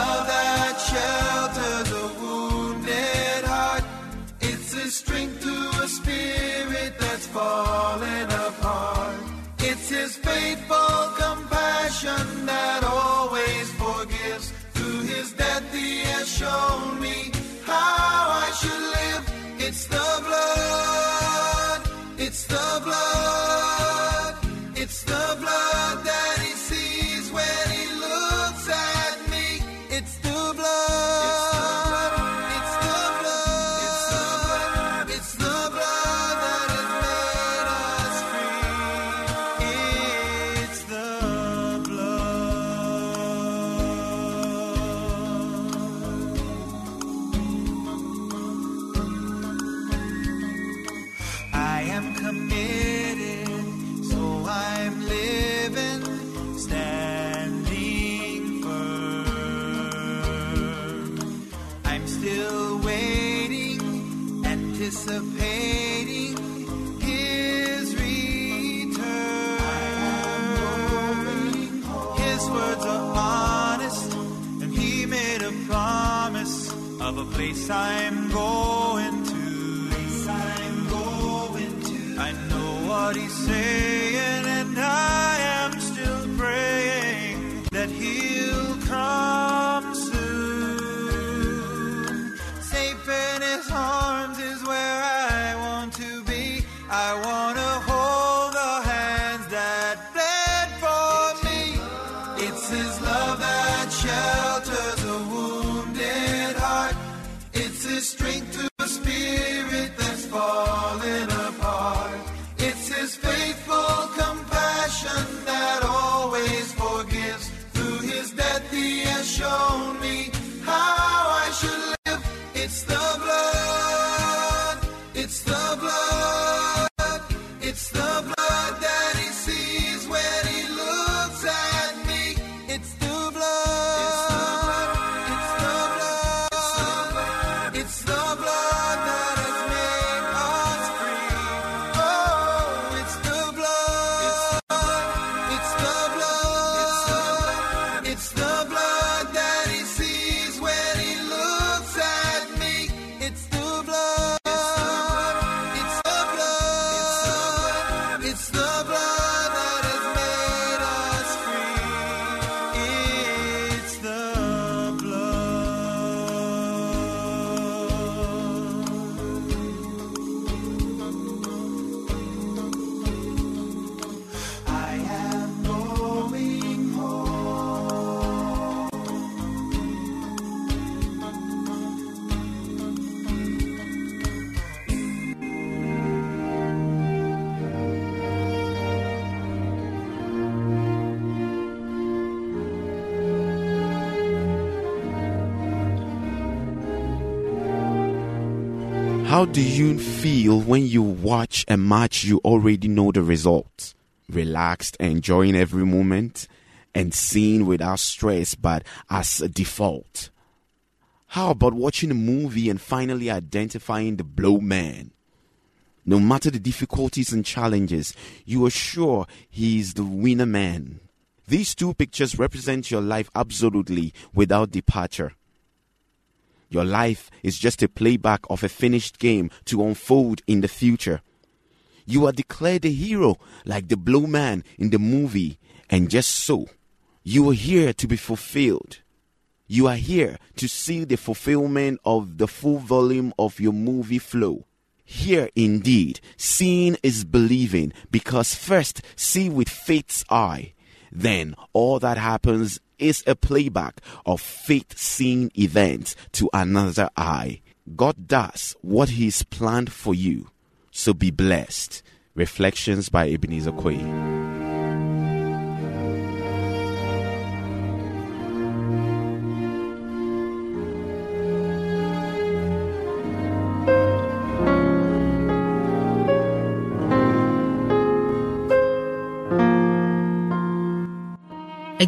love that How do you feel when you watch a match you already know the result? Relaxed, enjoying every moment, and seeing without stress but as a default. How about watching a movie and finally identifying the blow man? No matter the difficulties and challenges, you are sure he is the winner man. These two pictures represent your life absolutely without departure. Your life is just a playback of a finished game to unfold in the future. You are declared a hero like the blue man in the movie, and just so, you are here to be fulfilled. You are here to see the fulfillment of the full volume of your movie flow. Here indeed, seeing is believing because first see with faith's eye, then all that happens is a playback of faith seeing events to another eye. God does what He's planned for you. So be blessed. Reflections by Ebenezer Quay.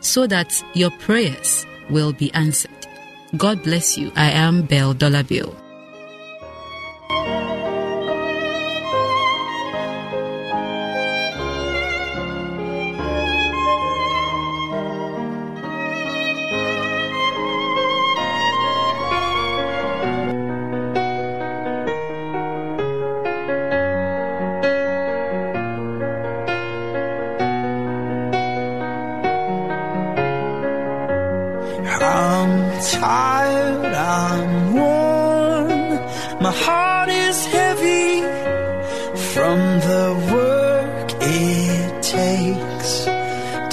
so that your prayers will be answered. God bless you. I am Belle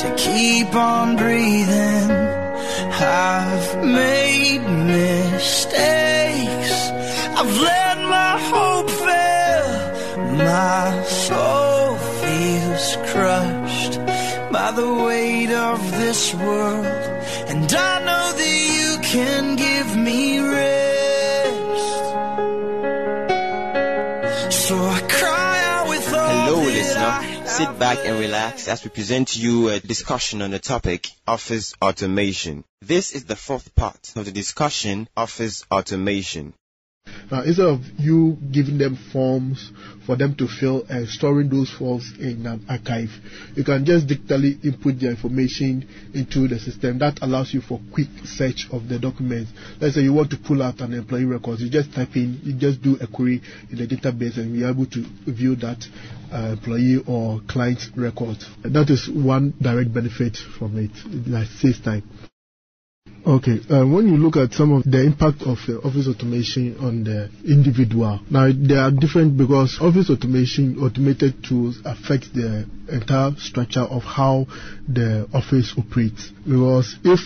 to keep on breathing. I've made mistakes. I've let my hope fail. My soul feels crushed by the weight of this world. And I know that you can Dollar relax as we present to you a discussion on the topic office automation. This is the fourth part of the discussion office automation. Now, instead of you giving them forms for them to fill and storing those forms in an archive, you can just digitally input the information into the system. That allows you for quick search of the documents. Let's say you want to pull out an employee record, you just type in, you just do a query in the database, and you're able to view that uh, employee or client record. That is one direct benefit from it. It saves time. Okay, uh, when you look at some of the impact of uh, office automation on the individual, now they are different because office automation, automated tools affect the entire structure of how the office operates. Because if,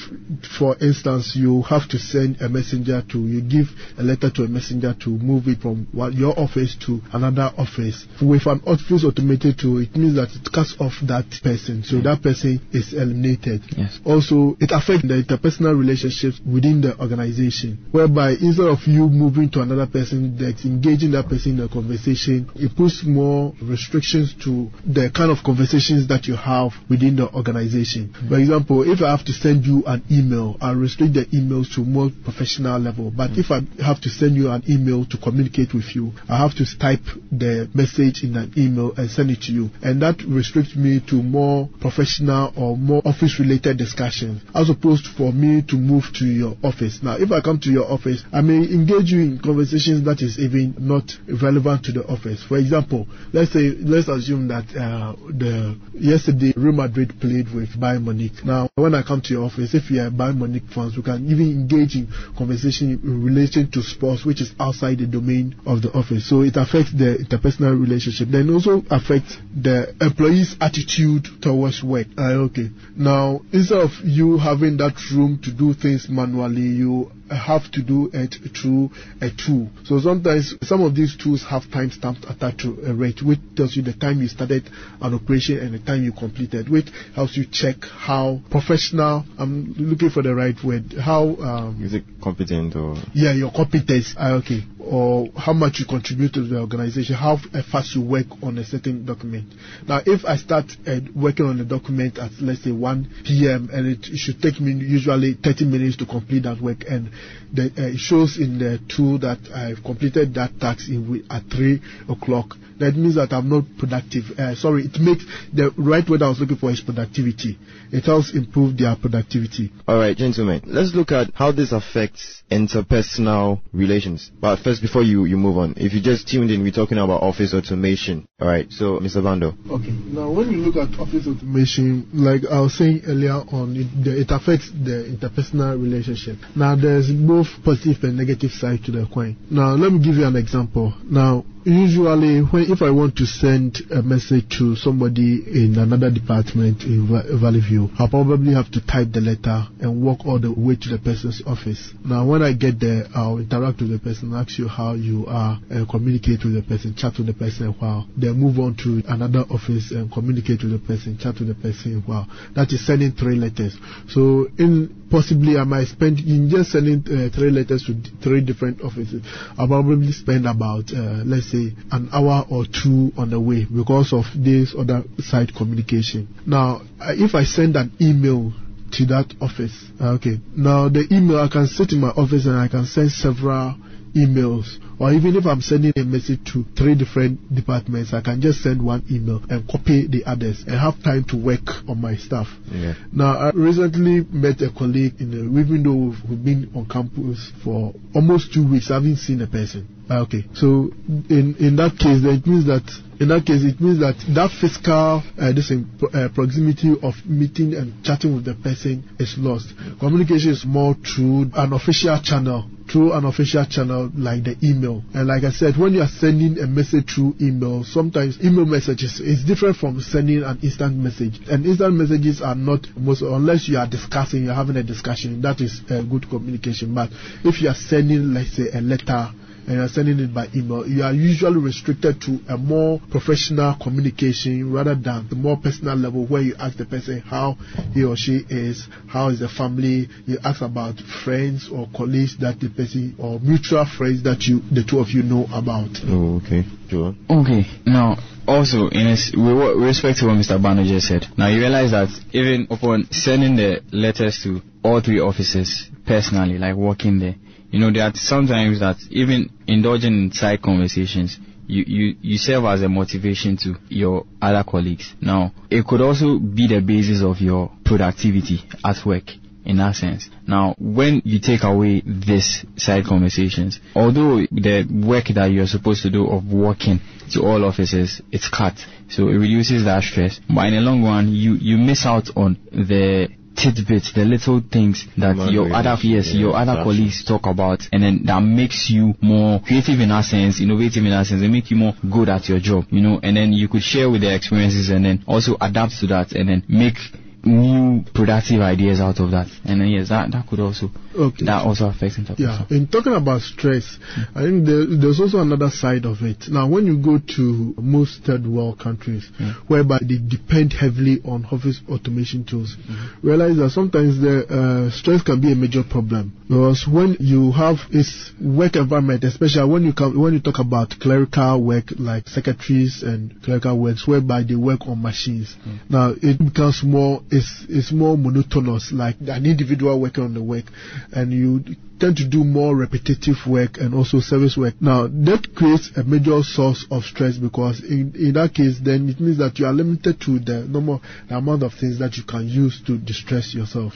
for instance, you have to send a messenger to, you give a letter to a messenger to move it from your office to another office, with an office automated tool, it means that it cuts off that person, so that person is eliminated. Yes. Also, it affects the interpersonal relationships within the organization, whereby instead of you moving to another person that's engaging that person in a conversation, it puts more restrictions to the kind of conversations that you have within the organization. For mm. example, if I have to send you an email, I restrict the emails to more professional level. But mm. if I have to send you an email to communicate with you, I have to type the message in an email and send it to you. And that restricts me to more professional or more office related discussions as opposed for me to move to your office. Now, if I come to your office, I may engage you in conversations that is even not relevant to the office. For example, let's say, let's assume that uh, the yesterday Real Madrid played with Bayern Munich. Now, when I come to your office, if you are Bayern Munich fans, we can even engage in conversation in relation to sports, which is outside the domain of the office. So it affects the interpersonal relationship. Then also affects the employee's attitude towards work. Uh, okay. Now, instead of you having that room to do things manually, you have to do it through a tool. So sometimes some of these tools have timestamps attached to a rate, which tells you the time you started an operation and the time you completed, which helps you check how professional. I'm looking for the right word. How um, Is it competent or? yeah, your competence, uh, okay, or how much you contribute to the organization, how fast you work on a certain document. Now, if I start uh, working on a document at let's say 1 p.m. and it, it should take me usually 30 minutes to complete that work, and the, uh, it shows in the tool that I've completed that task in, at 3 o'clock, that means that I'm not productive. Uh, sorry, it makes the right word I was looking for is productivity. It helps improve their productivity. All right, gentlemen, let's look at how this affects interpersonal relations. But first, before you, you move on, if you just tuned in, we're talking about office automation. All right, so Mr. Bando. Okay. Now, when you look at office automation, like I was saying earlier on, it, the, it affects the interpersonal relationship. Now, there's both positive and negative side to the coin. Now, let me give you an example. Now, usually, when if I want to send a message to somebody in another department in Va- Valley View, I'll probably have to type the letter and walk all the way to the person's office. Now, when I get there, I'll interact with the person, ask you how you are, and communicate with the person, chat with the person a while, then move on to another office and communicate with the person, chat with the person a while. That is sending three letters. So, in possibly I might spend in just sending uh, three letters to three different offices. I'll probably spend about uh, let's say an hour or two on the way because of this other side communication. Now, if I send an email to that office, uh, okay. Now the email I can sit in my office and I can send several emails or even if I'm sending a message to three different departments, I can just send one email and copy the others and have time to work on my stuff. Yeah. Now, I recently met a colleague in the, even though we've, been on campus for almost two weeks, I haven't seen a person. Ah, Okay, so in in that case, it means that in that case it means that that physical uh, this in, uh, proximity of meeting and chatting with the person is lost. Communication is more through an official channel, through an official channel like the email. And like I said, when you are sending a message through email, sometimes email messages is different from sending an instant message. And instant messages are not most unless you are discussing, you're having a discussion. That is uh, good communication. But if you are sending, let's say, a letter and you're sending it by email, you are usually restricted to a more professional communication rather than the more personal level where you ask the person how he or she is, how is the family, you ask about friends or colleagues that the person or mutual friends that you the two of you know about. Oh, okay. Joel. Okay, now also in a, s- with with respect to what Mr. Bano just said, now you realize that even upon sending the letters to all three offices personally, like working there, you know, there are sometimes that even indulging in side conversations, you, you, you serve as a motivation to your other colleagues. Now, it could also be the basis of your productivity at work in that sense. Now, when you take away these side conversations, although the work that you're supposed to do of walking to all offices, it's cut. So it reduces that stress. But in the long run, you, you miss out on the tidbits, the little things that your other yes, relationship, your other colleagues talk about, and then that makes you more creative in that sense, innovative in that sense, and make you more good at your job, you know. And then you could share with their experiences, and then also adapt to that, and then make new productive ideas out of that. And then yes, that, that could also Okay. that also affects Yeah, in talking about stress, I think there, there's also another side of it. Now, when you go to most third world countries, whereby they depend heavily on office automation tools, realize that sometimes the uh, stress can be a major problem because when you have this work environment, especially when you come when you talk about clerical work like secretaries and clerical works, whereby they work on machines. Now, it becomes more it's it's more monotonous, like an individual working on the work, and you tend to do more repetitive work and also service work. Now, that creates a major source of stress because in, in that case, then it means that you are limited to the normal the amount of things that you can use to distress yourself.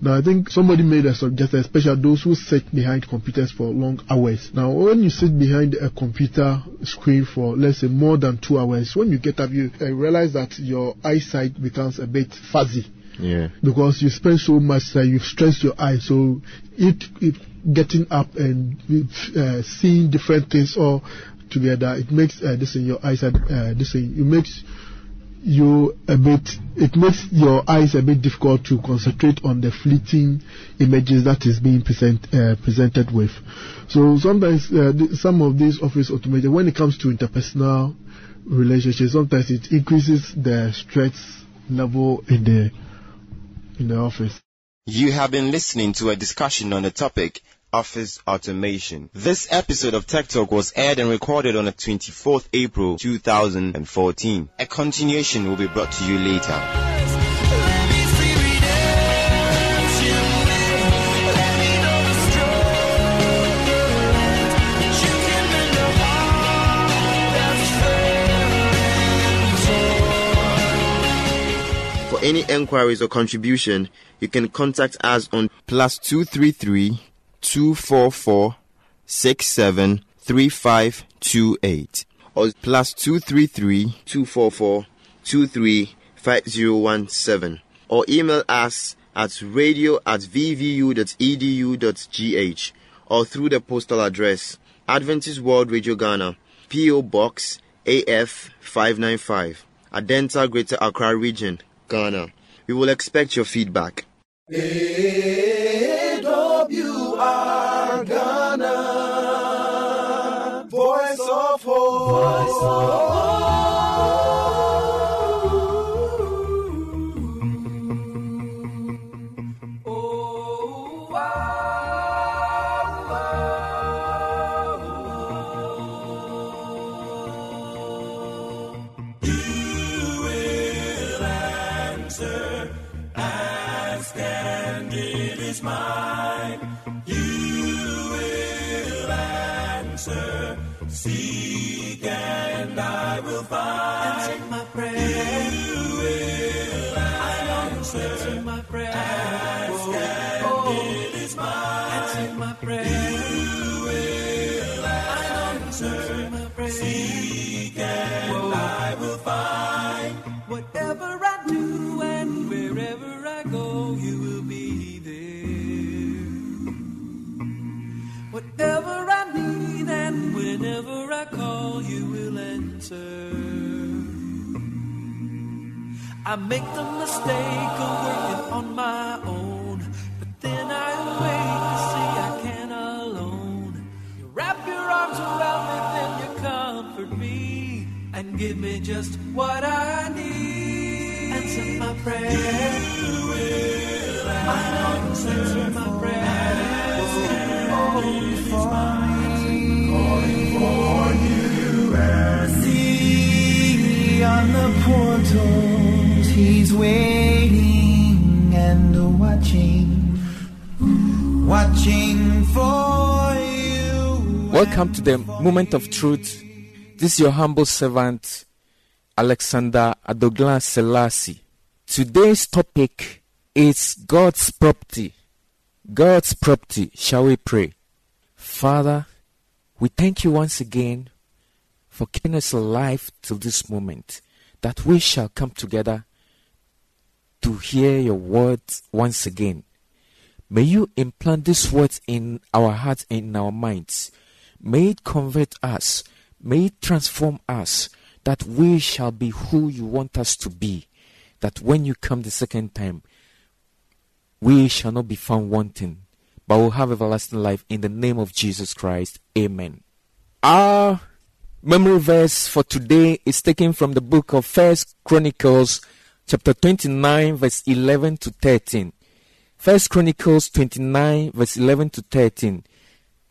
Now, I think somebody made a suggestion, especially those who sit behind computers for long hours. Now, when you sit behind a computer screen for, let's say, more than two hours, when you get up, you uh, realize that your eyesight becomes a bit fuzzy Yeah. because you spend so much time, you've stressed your eyes. So it, it getting up and uh, seeing different things all together, it makes uh, this in your eyes. Uh, this it makes you a bit. It makes your eyes a bit difficult to concentrate on the fleeting images that is being present uh, presented with. So sometimes uh, some of these office automation, when it comes to interpersonal relationships, sometimes it increases the stress level in the in the office. You have been listening to a discussion on the topic Office Automation. This episode of Tech Talk was aired and recorded on the 24th April 2014. A continuation will be brought to you later. Any enquiries or contribution, you can contact us on plus 233 244 673528 or plus 233 244 235017 or email us at radio at vvu.edu.gh or through the postal address Adventist World Radio Ghana, P.O. Box AF 595, Adenta Greater Accra Region, Ghana. We will expect your feedback. AWR Ghana, Voice of Hope. Oh, I make the mistake of working on my own, but then I wait to see I can alone. You wrap your arms around me, then you comfort me and give me just what I need. Answer my prayer. You will you answer my prayer. For me. See on the portals, he's waiting and watching, watching for you. Welcome to the moment of truth. This is your humble servant, Alexander Adoglan Selassie. Today's topic is God's property. God's property. Shall we pray? Father, we thank you once again for keeping us alive till this moment, that we shall come together to hear your words once again. May you implant these words in our hearts and in our minds. May it convert us. May it transform us that we shall be who you want us to be. that when you come the second time, we shall not be found wanting, but will have everlasting life in the name of Jesus Christ. Amen. Our memory verse for today is taken from the book of First Chronicles, chapter 29, verse 11 to 13. First Chronicles 29, verse 11 to 13.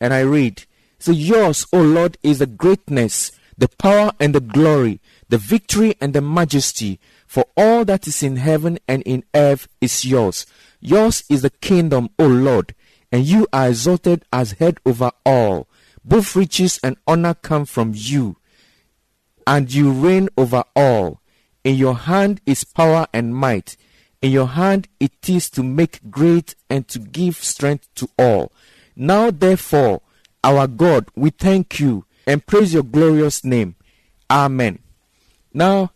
And I read, So yours, O Lord, is the greatness, the power and the glory, the victory and the majesty, for all that is in heaven and in earth is yours. Yours is the kingdom, O Lord, and you are exalted as head over all. Both riches and honor come from you, and you reign over all. In your hand is power and might. In your hand it is to make great and to give strength to all. Now, therefore, our God, we thank you and praise your glorious name. Amen. Now,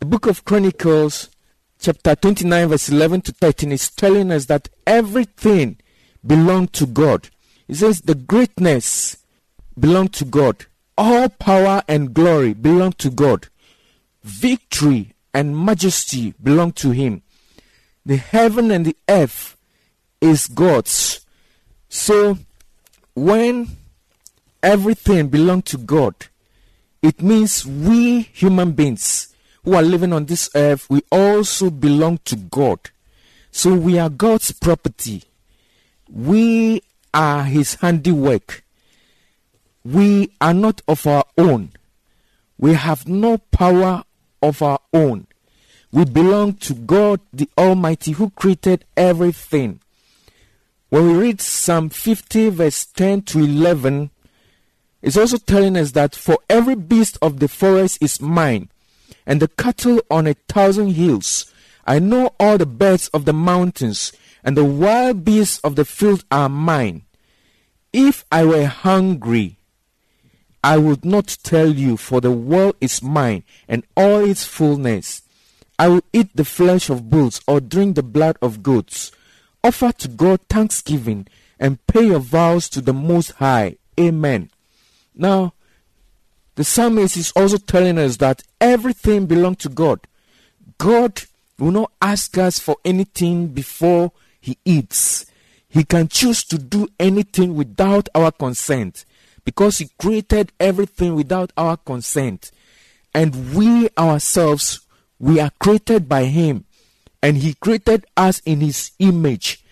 the book of Chronicles, chapter 29, verse 11 to 13, is telling us that everything belonged to God. It says the greatness belonged to God, all power and glory belong to God, victory and majesty belong to Him. The heaven and the earth is God's. So, when everything belongs to God, it means we human beings who are living on this earth, we also belong to God. So we are God's property. We are His handiwork. We are not of our own. We have no power of our own. We belong to God the Almighty who created everything. When we read Psalm 50, verse 10 to 11, it's also telling us that for every beast of the forest is mine, and the cattle on a thousand hills. I know all the birds of the mountains, and the wild beasts of the field are mine. If I were hungry, I would not tell you, for the world is mine, and all its fullness. I will eat the flesh of bulls, or drink the blood of goats. Offer to God thanksgiving, and pay your vows to the Most High. Amen. Now, the psalmist is also telling us that everything belongs to God. God will not ask us for anything before He eats. He can choose to do anything without our consent because He created everything without our consent. And we ourselves, we are created by Him. And He created us in His image,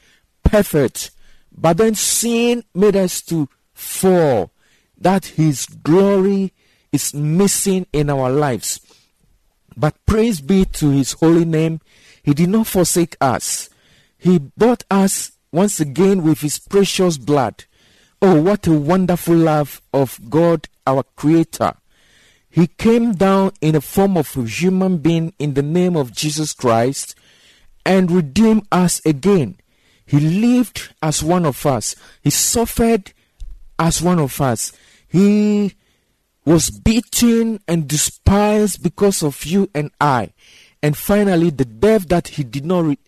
perfect. But then sin made us to fall, that His glory is missing in our lives. But praise be to His holy name. He did not forsake us. He bought us once again with His precious blood. Oh, what a wonderful love of God, our Creator. He came down in the form of a human being in the name of Jesus Christ and redeemed us again. He lived as one of us. He suffered as one of us. He was beaten and despised because of you and I. And finally, the death that he did not re-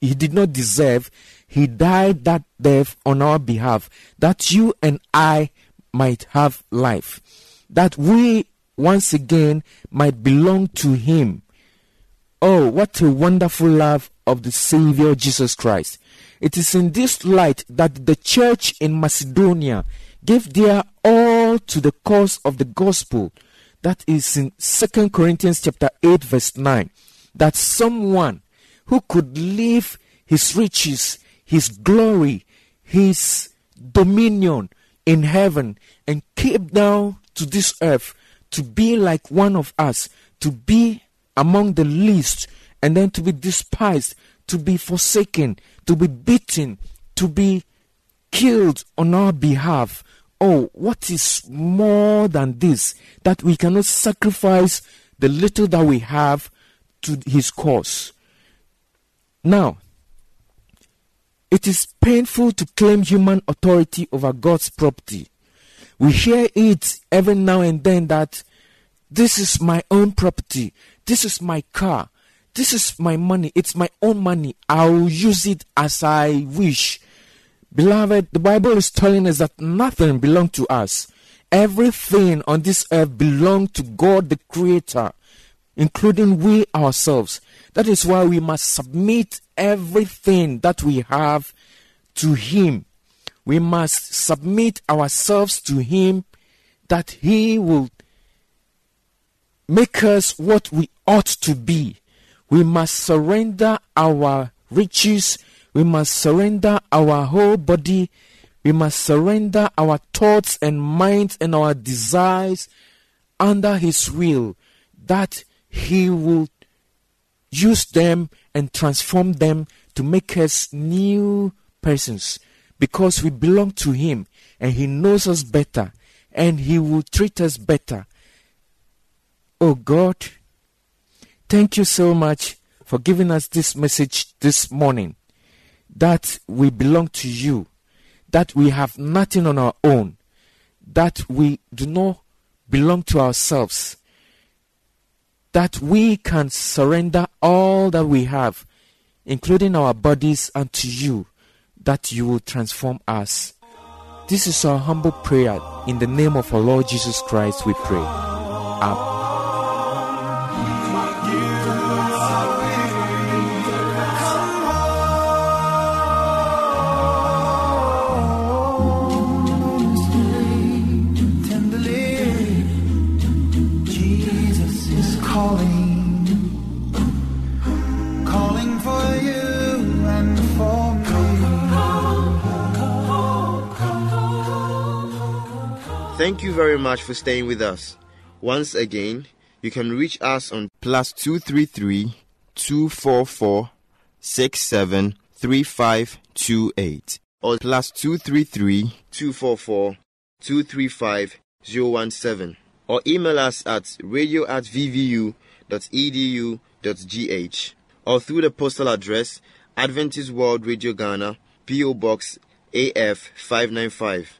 he did not deserve, he died that death on our behalf, that you and I might have life, that we once again might belong to him. Oh, what a wonderful love of the Savior Jesus Christ. It is in this light that the church in Macedonia gave their all to the cause of the gospel. That is in 2 Corinthians chapter 8 verse 9. That someone who could leave his riches, his glory, his dominion in heaven and came down to this earth to be like one of us, to be among the least, and then to be despised, to be forsaken, to be beaten, to be killed on our behalf. Oh, what is more than this? That we cannot sacrifice the little that we have to his cause. Now, it is painful to claim human authority over God's property. We hear it every now and then that this is my own property, this is my car, this is my money, it's my own money, I'll use it as I wish. Beloved, the Bible is telling us that nothing belongs to us. Everything on this earth belongs to God the Creator. including we ourselves. That is why we must submit everything that we have to Him. We must submit ourselves to Him that He will make us what we ought to be. We must surrender our riches. We must surrender our whole body. We must surrender our thoughts and minds and our desires under His will that He will use them and transform them to make us new persons. Because we belong to Him and He knows us better and He will treat us better. Oh God, thank you so much for giving us this message this morning. That we belong to you, that we have nothing on our own, that we do not belong to ourselves, that we can surrender all that we have, including our bodies, unto you, that you will transform us. This is our humble prayer. In the name of our Lord Jesus Christ, we pray. Amen. Thank you very much for staying with us. Once again, you can reach us on plus 233 244 673528 or plus 233 244 235 017 or email us at radio at vvu.edu.gh or through the postal address Adventist World Radio Ghana, PO Box AF 595,